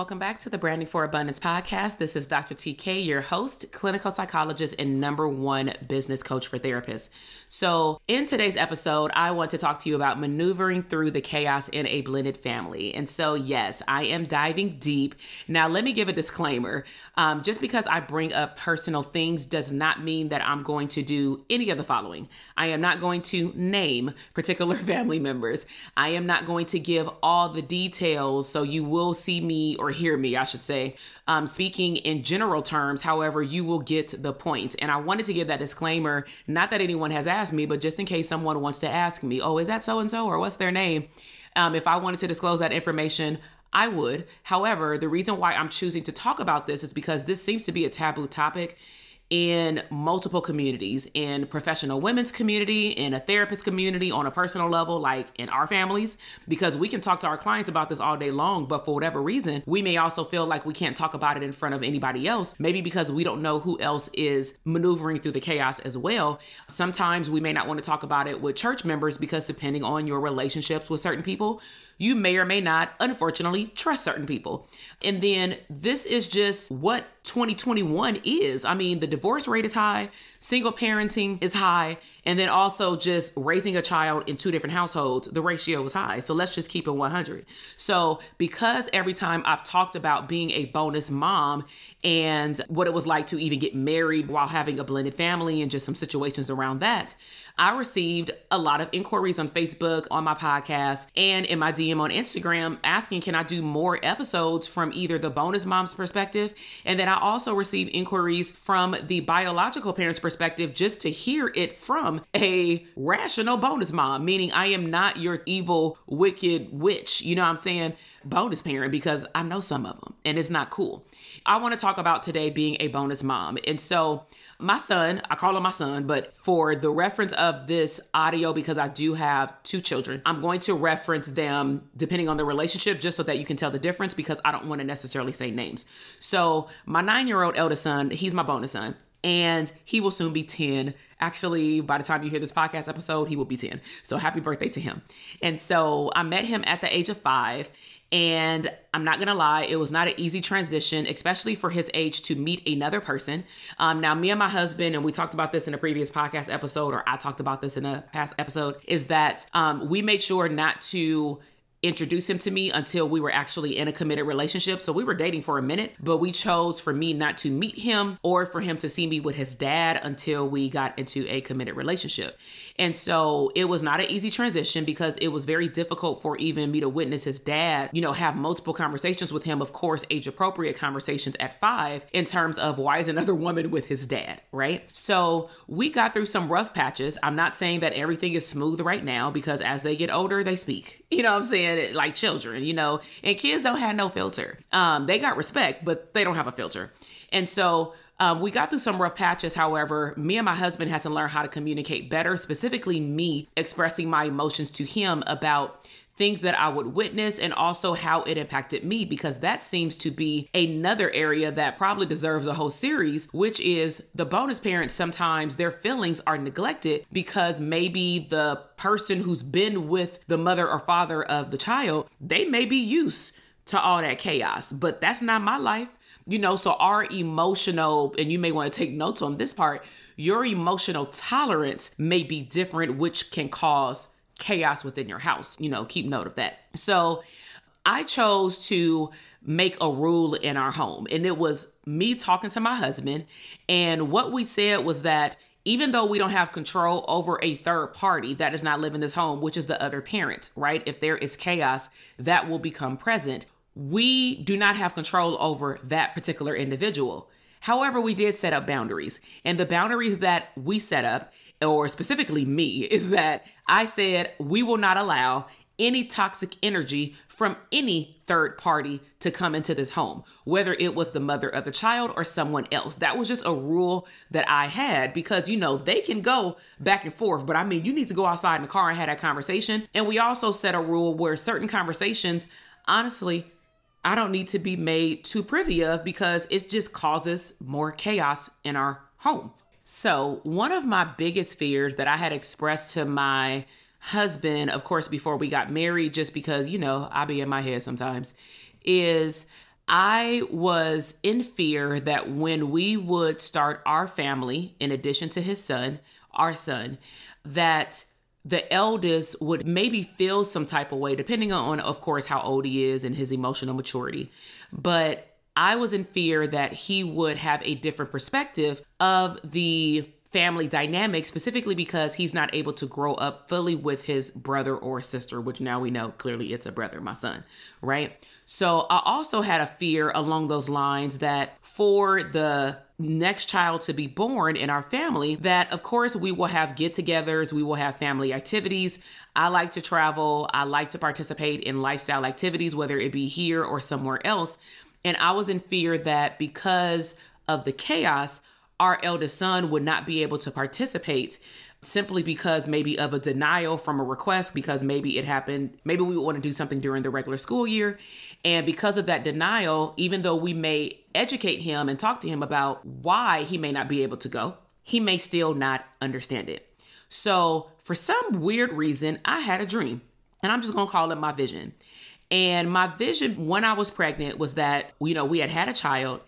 Welcome back to the Branding for Abundance podcast. This is Dr. TK, your host, clinical psychologist, and number one business coach for therapists. So, in today's episode, I want to talk to you about maneuvering through the chaos in a blended family. And so, yes, I am diving deep. Now, let me give a disclaimer. Um, just because I bring up personal things does not mean that I'm going to do any of the following. I am not going to name particular family members. I am not going to give all the details. So, you will see me or hear me, I should say, um, speaking in general terms. However, you will get the point. And I wanted to give that disclaimer, not that anyone has asked me, but just in case someone wants to ask me, oh, is that so and so or what's their name? Um, if I wanted to disclose that information, I would. However, the reason why I'm choosing to talk about this is because this seems to be a taboo topic in multiple communities in professional women's community in a therapist community on a personal level like in our families because we can talk to our clients about this all day long but for whatever reason we may also feel like we can't talk about it in front of anybody else maybe because we don't know who else is maneuvering through the chaos as well sometimes we may not want to talk about it with church members because depending on your relationships with certain people you may or may not, unfortunately, trust certain people. And then this is just what 2021 is. I mean, the divorce rate is high, single parenting is high, and then also just raising a child in two different households, the ratio was high. So let's just keep it 100. So, because every time I've talked about being a bonus mom and what it was like to even get married while having a blended family and just some situations around that, I received a lot of inquiries on Facebook, on my podcast, and in my DM on Instagram asking, can I do more episodes from either the bonus mom's perspective? And then I also received inquiries from the biological parent's perspective just to hear it from a rational bonus mom, meaning I am not your evil, wicked witch. You know what I'm saying? Bonus parent, because I know some of them and it's not cool. I want to talk about today being a bonus mom. And so, my son, I call him my son, but for the reference of this audio, because I do have two children, I'm going to reference them depending on the relationship just so that you can tell the difference because I don't want to necessarily say names. So, my nine year old eldest son, he's my bonus son and he will soon be 10. Actually, by the time you hear this podcast episode, he will be 10. So happy birthday to him. And so I met him at the age of five. And I'm not gonna lie, it was not an easy transition, especially for his age to meet another person. Um, now, me and my husband, and we talked about this in a previous podcast episode, or I talked about this in a past episode, is that um, we made sure not to introduce him to me until we were actually in a committed relationship. So we were dating for a minute, but we chose for me not to meet him or for him to see me with his dad until we got into a committed relationship. And so it was not an easy transition because it was very difficult for even me to witness his dad, you know, have multiple conversations with him, of course, age appropriate conversations at five in terms of why is another woman with his dad, right? So we got through some rough patches. I'm not saying that everything is smooth right now because as they get older, they speak. You know what I'm saying? Like children, you know, and kids don't have no filter. Um, they got respect, but they don't have a filter. And so um, we got through some rough patches. However, me and my husband had to learn how to communicate better, specifically me expressing my emotions to him about things that I would witness, and also how it impacted me, because that seems to be another area that probably deserves a whole series, which is the bonus parents sometimes their feelings are neglected because maybe the person who's been with the mother or father of the child, they may be used to all that chaos, but that's not my life. You know so our emotional and you may want to take notes on this part your emotional tolerance may be different which can cause chaos within your house. You know, keep note of that. So I chose to make a rule in our home, and it was me talking to my husband. And what we said was that even though we don't have control over a third party that does not live in this home, which is the other parent, right? If there is chaos, that will become present. We do not have control over that particular individual. However, we did set up boundaries, and the boundaries that we set up or specifically me, is that I said we will not allow any toxic energy from any third party to come into this home, whether it was the mother of the child or someone else. That was just a rule that I had because, you know, they can go back and forth, but I mean, you need to go outside in the car and have that conversation. And we also set a rule where certain conversations, honestly, I don't need to be made too privy of because it just causes more chaos in our home. So, one of my biggest fears that I had expressed to my husband, of course, before we got married, just because, you know, I be in my head sometimes, is I was in fear that when we would start our family, in addition to his son, our son, that the eldest would maybe feel some type of way, depending on, of course, how old he is and his emotional maturity. But I was in fear that he would have a different perspective of the family dynamic, specifically because he's not able to grow up fully with his brother or sister, which now we know clearly it's a brother, my son, right? So I also had a fear along those lines that for the next child to be born in our family that of course we will have get-togethers we will have family activities i like to travel i like to participate in lifestyle activities whether it be here or somewhere else and i was in fear that because of the chaos our eldest son would not be able to participate simply because maybe of a denial from a request because maybe it happened maybe we would want to do something during the regular school year. And because of that denial even though we may educate him and talk to him about why he may not be able to go he may still not understand it. So for some weird reason i had a dream and i'm just to call it my vision and my vision when i was pregnant was that you know we had had a child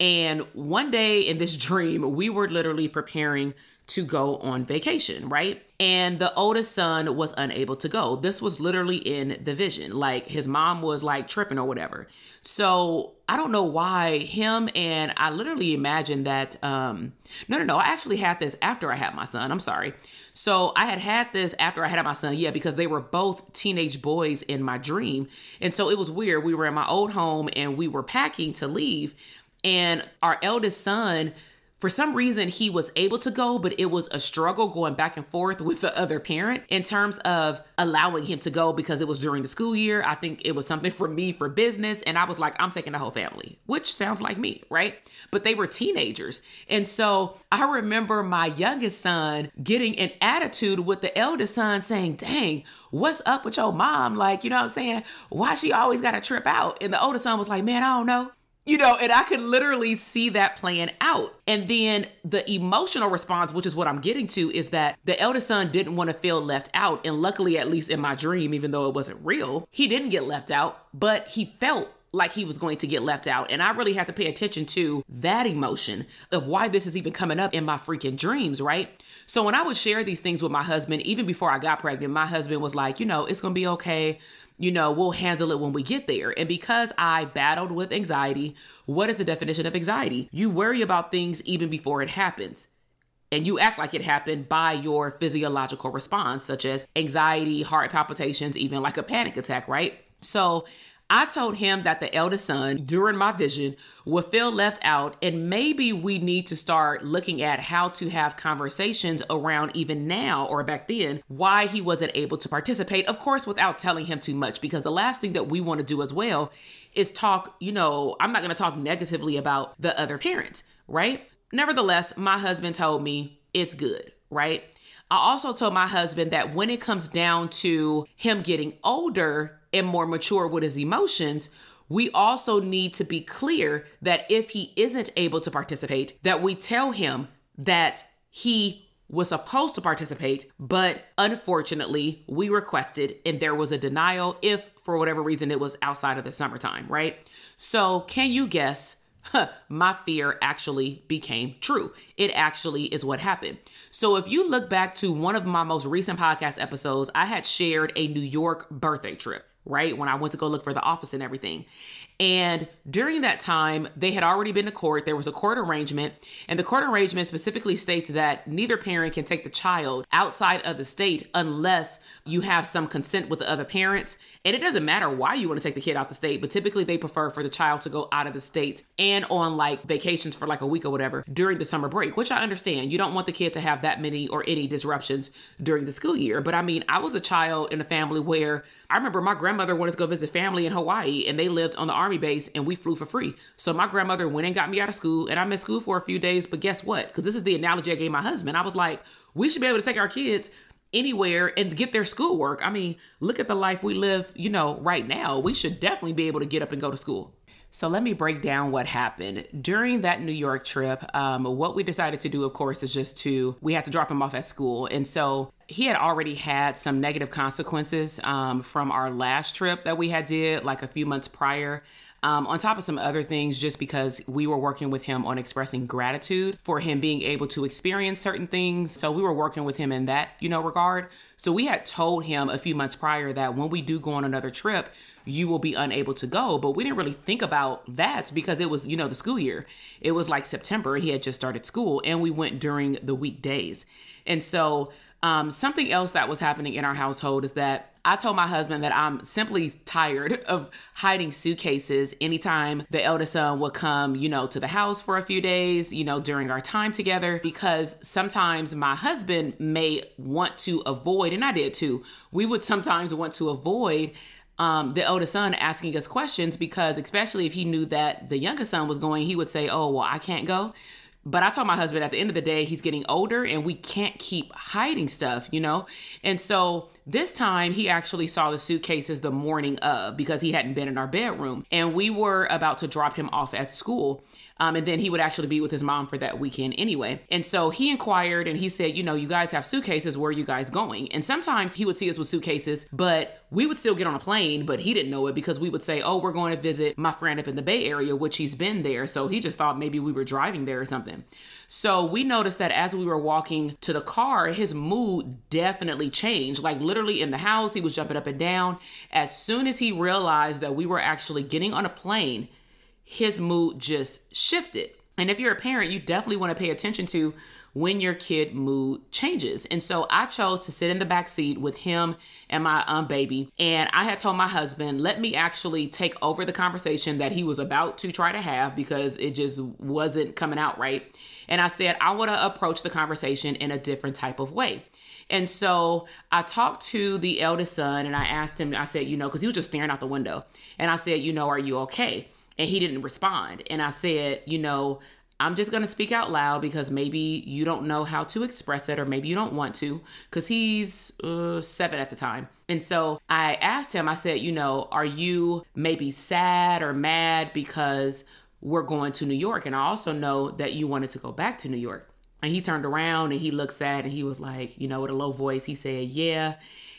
and one day in this dream, we were literally preparing to go on vacation, right? And the oldest son was unable to go. This was literally in the vision. Like his mom was like tripping or whatever. So I don't know why him and I literally imagined that. Um, no, no, no. I actually had this after I had my son. I'm sorry. So I had had this after I had my son. Yeah, because they were both teenage boys in my dream. And so it was weird. We were in my old home and we were packing to leave. And our eldest son, for some reason, he was able to go, but it was a struggle going back and forth with the other parent in terms of allowing him to go because it was during the school year. I think it was something for me for business. And I was like, I'm taking the whole family, which sounds like me, right? But they were teenagers. And so I remember my youngest son getting an attitude with the eldest son saying, Dang, what's up with your mom? Like, you know what I'm saying? Why she always got to trip out? And the older son was like, Man, I don't know you know, and I could literally see that playing out. And then the emotional response, which is what I'm getting to, is that the eldest son didn't want to feel left out. And luckily, at least in my dream, even though it wasn't real, he didn't get left out, but he felt like he was going to get left out. And I really have to pay attention to that emotion of why this is even coming up in my freaking dreams, right? So when I would share these things with my husband, even before I got pregnant, my husband was like, you know, it's going to be okay you know, we'll handle it when we get there. And because I battled with anxiety, what is the definition of anxiety? You worry about things even before it happens. And you act like it happened by your physiological response, such as anxiety, heart palpitations, even like a panic attack, right? So I told him that the eldest son, during my vision, would feel left out, and maybe we need to start looking at how to have conversations around even now or back then why he wasn't able to participate. Of course, without telling him too much, because the last thing that we want to do as well is talk, you know, I'm not going to talk negatively about the other parent, right? Nevertheless, my husband told me it's good, right? I also told my husband that when it comes down to him getting older, and more mature with his emotions, we also need to be clear that if he isn't able to participate, that we tell him that he was supposed to participate, but unfortunately, we requested and there was a denial if for whatever reason it was outside of the summertime, right? So, can you guess my fear actually became true. It actually is what happened. So, if you look back to one of my most recent podcast episodes, I had shared a New York birthday trip right? When I went to go look for the office and everything. And during that time, they had already been to court. There was a court arrangement, and the court arrangement specifically states that neither parent can take the child outside of the state unless you have some consent with the other parents. And it doesn't matter why you want to take the kid out of the state, but typically they prefer for the child to go out of the state and on like vacations for like a week or whatever during the summer break, which I understand. You don't want the kid to have that many or any disruptions during the school year. But I mean, I was a child in a family where I remember my grandmother wanted to go visit family in Hawaii and they lived on the army base and we flew for free. So my grandmother went and got me out of school and I missed school for a few days. But guess what? Because this is the analogy I gave my husband. I was like, we should be able to take our kids anywhere and get their schoolwork. I mean, look at the life we live, you know, right now. We should definitely be able to get up and go to school. So let me break down what happened during that New York trip. Um, what we decided to do, of course, is just to we had to drop him off at school, and so he had already had some negative consequences um, from our last trip that we had did like a few months prior. Um, on top of some other things, just because we were working with him on expressing gratitude for him being able to experience certain things. So we were working with him in that, you know, regard. So we had told him a few months prior that when we do go on another trip, you will be unable to go. But we didn't really think about that because it was, you know, the school year. It was like September. He had just started school and we went during the weekdays. And so um, something else that was happening in our household is that I told my husband that I'm simply tired of hiding suitcases anytime the eldest son would come, you know, to the house for a few days, you know, during our time together, because sometimes my husband may want to avoid, and I did too, we would sometimes want to avoid um, the oldest son asking us questions because, especially if he knew that the youngest son was going, he would say, Oh, well, I can't go. But I told my husband at the end of the day, he's getting older and we can't keep hiding stuff, you know? And so this time he actually saw the suitcases the morning of because he hadn't been in our bedroom. And we were about to drop him off at school. Um, and then he would actually be with his mom for that weekend anyway. And so he inquired and he said, You know, you guys have suitcases. Where are you guys going? And sometimes he would see us with suitcases, but we would still get on a plane, but he didn't know it because we would say, Oh, we're going to visit my friend up in the Bay Area, which he's been there. So he just thought maybe we were driving there or something. So we noticed that as we were walking to the car, his mood definitely changed. Like literally in the house, he was jumping up and down. As soon as he realized that we were actually getting on a plane, his mood just shifted. And if you're a parent, you definitely want to pay attention to when your kid mood changes. And so I chose to sit in the back seat with him and my um baby. And I had told my husband, let me actually take over the conversation that he was about to try to have because it just wasn't coming out right. And I said, I want to approach the conversation in a different type of way. And so I talked to the eldest son and I asked him, I said, you know, because he was just staring out the window. And I said, you know, are you okay? and he didn't respond. And I said, you know, I'm just going to speak out loud because maybe you don't know how to express it or maybe you don't want to because he's uh, seven at the time. And so I asked him, I said, you know, are you maybe sad or mad because we're going to New York? And I also know that you wanted to go back to New York. And he turned around and he looked sad and he was like, you know, with a low voice, he said, yeah.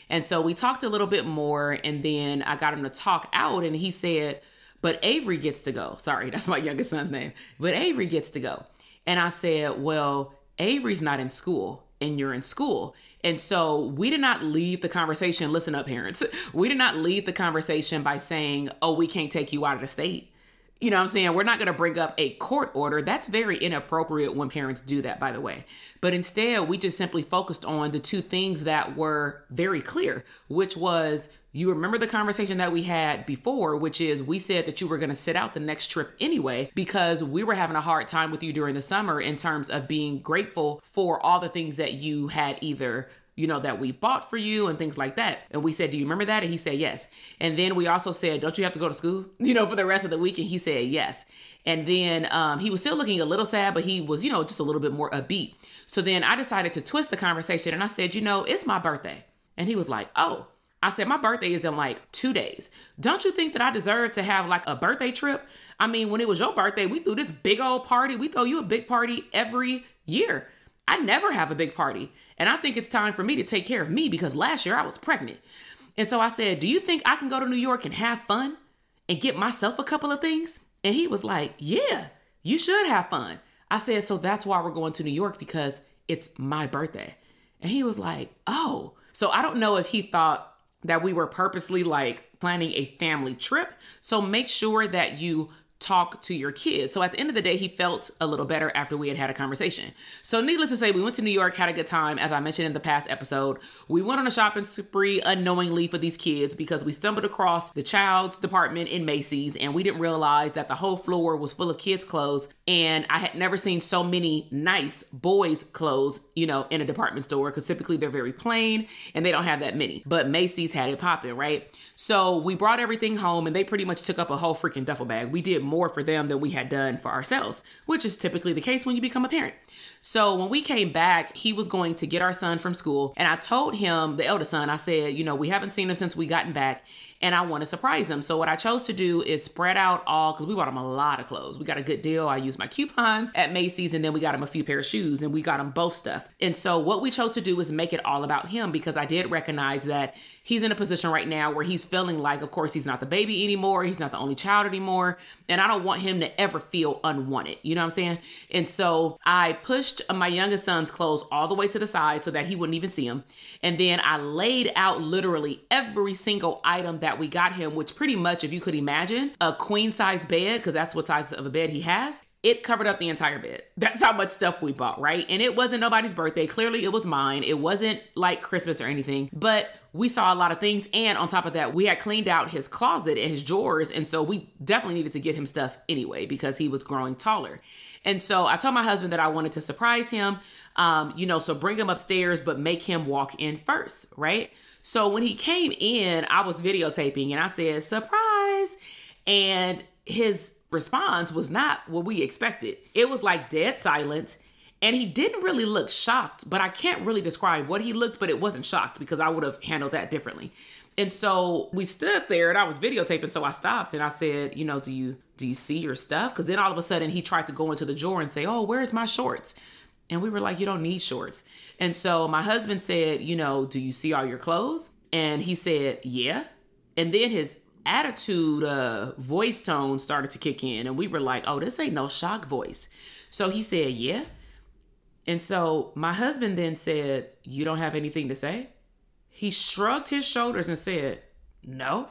And so we talked a little bit more and then I got him to talk out and he said, but Avery gets to go. Sorry, that's my youngest son's name. But Avery gets to go. And I said, Well, Avery's not in school and you're in school. And so we did not lead the conversation. Listen up, parents. We did not lead the conversation by saying, Oh, we can't take you out of the state. You know what I'm saying? We're not going to bring up a court order. That's very inappropriate when parents do that, by the way. But instead, we just simply focused on the two things that were very clear, which was you remember the conversation that we had before, which is we said that you were going to sit out the next trip anyway because we were having a hard time with you during the summer in terms of being grateful for all the things that you had either you know, that we bought for you and things like that. And we said, Do you remember that? And he said, Yes. And then we also said, Don't you have to go to school, you know, for the rest of the week? And he said, Yes. And then um, he was still looking a little sad, but he was, you know, just a little bit more upbeat. So then I decided to twist the conversation and I said, You know, it's my birthday. And he was like, Oh, I said, my birthday is in like two days. Don't you think that I deserve to have like a birthday trip? I mean, when it was your birthday, we threw this big old party. We throw you a big party every year. I never have a big party. And I think it's time for me to take care of me because last year I was pregnant. And so I said, Do you think I can go to New York and have fun and get myself a couple of things? And he was like, Yeah, you should have fun. I said, So that's why we're going to New York because it's my birthday. And he was like, Oh. So I don't know if he thought that we were purposely like planning a family trip. So make sure that you talk to your kids. So at the end of the day, he felt a little better after we had had a conversation. So needless to say, we went to New York, had a good time. As I mentioned in the past episode, we went on a shopping spree unknowingly for these kids because we stumbled across the child's department in Macy's and we didn't realize that the whole floor was full of kids' clothes. And I had never seen so many nice boys' clothes, you know, in a department store because typically they're very plain and they don't have that many. But Macy's had it popping, right? So we brought everything home and they pretty much took up a whole freaking duffel bag. We did more for them than we had done for ourselves, which is typically the case when you become a parent. So when we came back, he was going to get our son from school. And I told him, the eldest son, I said, you know, we haven't seen him since we gotten back and I want to surprise him. So what I chose to do is spread out all because we bought him a lot of clothes. We got a good deal. I used my coupons at Macy's and then we got him a few pair of shoes and we got him both stuff. And so what we chose to do is make it all about him because I did recognize that he's in a position right now where he's feeling like, of course, he's not the baby anymore. He's not the only child anymore. And I don't want him to ever feel unwanted. You know what I'm saying? And so I pushed my youngest son's clothes all the way to the side so that he wouldn't even see them. And then I laid out literally every single item that that we got him, which pretty much, if you could imagine, a queen size bed, because that's what size of a bed he has, it covered up the entire bed. That's how much stuff we bought, right? And it wasn't nobody's birthday. Clearly, it was mine. It wasn't like Christmas or anything, but we saw a lot of things. And on top of that, we had cleaned out his closet and his drawers. And so we definitely needed to get him stuff anyway because he was growing taller. And so I told my husband that I wanted to surprise him, um, you know, so bring him upstairs, but make him walk in first, right? So when he came in, I was videotaping and I said, surprise. And his response was not what we expected. It was like dead silence. And he didn't really look shocked, but I can't really describe what he looked, but it wasn't shocked because I would have handled that differently. And so we stood there and I was videotaping, so I stopped and I said, you know, do you do you see your stuff? Because then all of a sudden he tried to go into the drawer and say, Oh, where's my shorts? And we were like, You don't need shorts. And so my husband said, You know, do you see all your clothes? And he said, Yeah. And then his attitude, uh, voice tone started to kick in. And we were like, Oh, this ain't no shock voice. So he said, Yeah. And so my husband then said, You don't have anything to say? He shrugged his shoulders and said, No.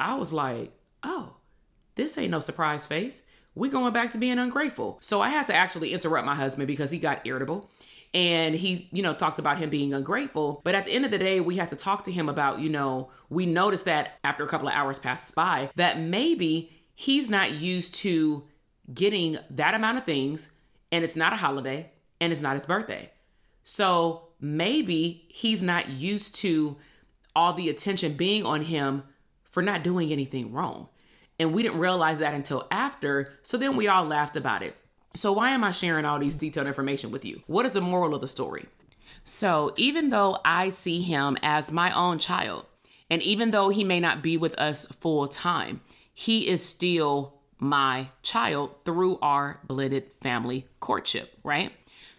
I was like, Oh, this ain't no surprise face we going back to being ungrateful. So I had to actually interrupt my husband because he got irritable and he you know talked about him being ungrateful. But at the end of the day we had to talk to him about you know we noticed that after a couple of hours passed by that maybe he's not used to getting that amount of things and it's not a holiday and it's not his birthday. So maybe he's not used to all the attention being on him for not doing anything wrong and we didn't realize that until after. So then we all laughed about it. So, why am I sharing all these detailed information with you? What is the moral of the story? So, even though I see him as my own child, and even though he may not be with us full time, he is still my child through our blended family courtship, right?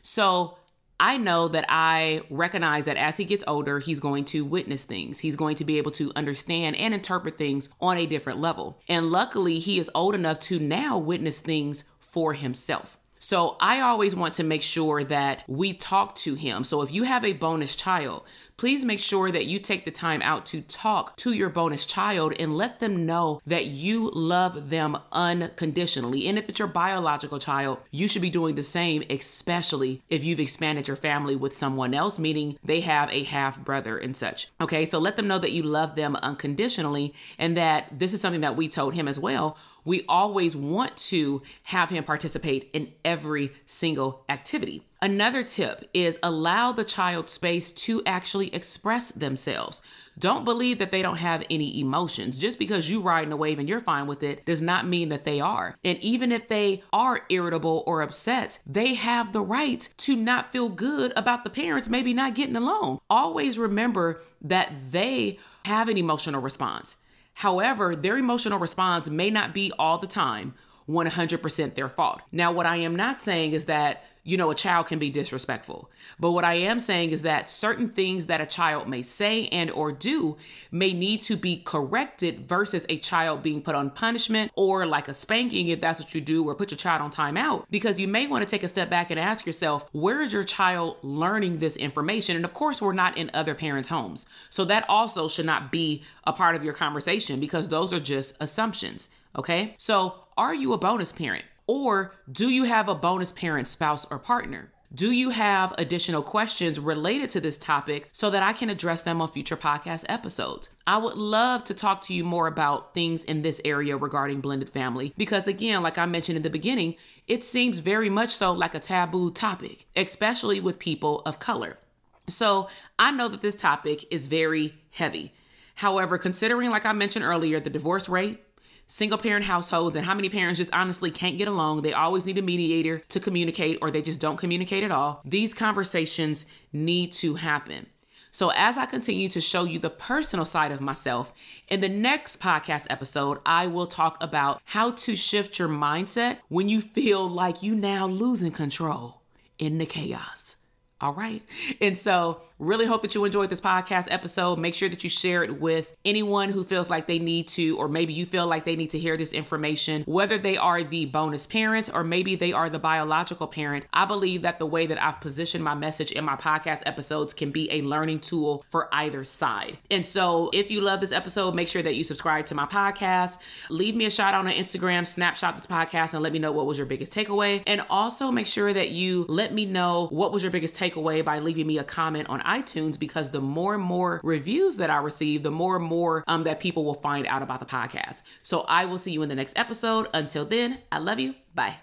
So, I know that I recognize that as he gets older, he's going to witness things. He's going to be able to understand and interpret things on a different level. And luckily, he is old enough to now witness things for himself. So I always want to make sure that we talk to him. So if you have a bonus child, please make sure that you take the time out to talk to your bonus child and let them know that you love them unconditionally. And if it's your biological child, you should be doing the same, especially if you've expanded your family with someone else, meaning they have a half brother and such. Okay, so let them know that you love them unconditionally and that this is something that we told him as well we always want to have him participate in every single activity. Another tip is allow the child space to actually express themselves. Don't believe that they don't have any emotions. Just because you ride in a wave and you're fine with it does not mean that they are. And even if they are irritable or upset, they have the right to not feel good about the parents maybe not getting along. Always remember that they have an emotional response. However, their emotional response may not be all the time 100% their fault. Now, what I am not saying is that you know, a child can be disrespectful. But what I am saying is that certain things that a child may say and or do may need to be corrected versus a child being put on punishment or like a spanking if that's what you do or put your child on timeout because you may want to take a step back and ask yourself, where is your child learning this information? And of course, we're not in other parents' homes. So that also should not be a part of your conversation because those are just assumptions. Okay. So are you a bonus parent? Or do you have a bonus parent, spouse, or partner? Do you have additional questions related to this topic so that I can address them on future podcast episodes? I would love to talk to you more about things in this area regarding blended family because, again, like I mentioned in the beginning, it seems very much so like a taboo topic, especially with people of color. So I know that this topic is very heavy. However, considering, like I mentioned earlier, the divorce rate, single parent households and how many parents just honestly can't get along. They always need a mediator to communicate or they just don't communicate at all. These conversations need to happen. So, as I continue to show you the personal side of myself, in the next podcast episode, I will talk about how to shift your mindset when you feel like you now losing control in the chaos. All right. And so, really hope that you enjoyed this podcast episode. Make sure that you share it with anyone who feels like they need to, or maybe you feel like they need to hear this information, whether they are the bonus parent or maybe they are the biological parent. I believe that the way that I've positioned my message in my podcast episodes can be a learning tool for either side. And so, if you love this episode, make sure that you subscribe to my podcast. Leave me a shout out on Instagram, snapshot this podcast, and let me know what was your biggest takeaway. And also make sure that you let me know what was your biggest takeaway takeaway by leaving me a comment on iTunes because the more and more reviews that I receive, the more and more um, that people will find out about the podcast. So I will see you in the next episode. Until then, I love you. Bye.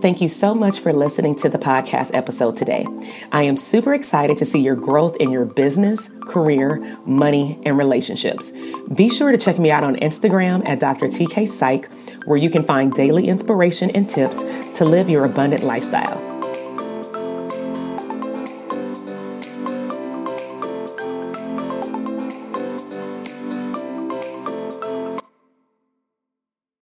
Thank you so much for listening to the podcast episode today. I am super excited to see your growth in your business, career, money, and relationships. Be sure to check me out on Instagram at Dr. TK Psych, where you can find daily inspiration and tips to live your abundant lifestyle.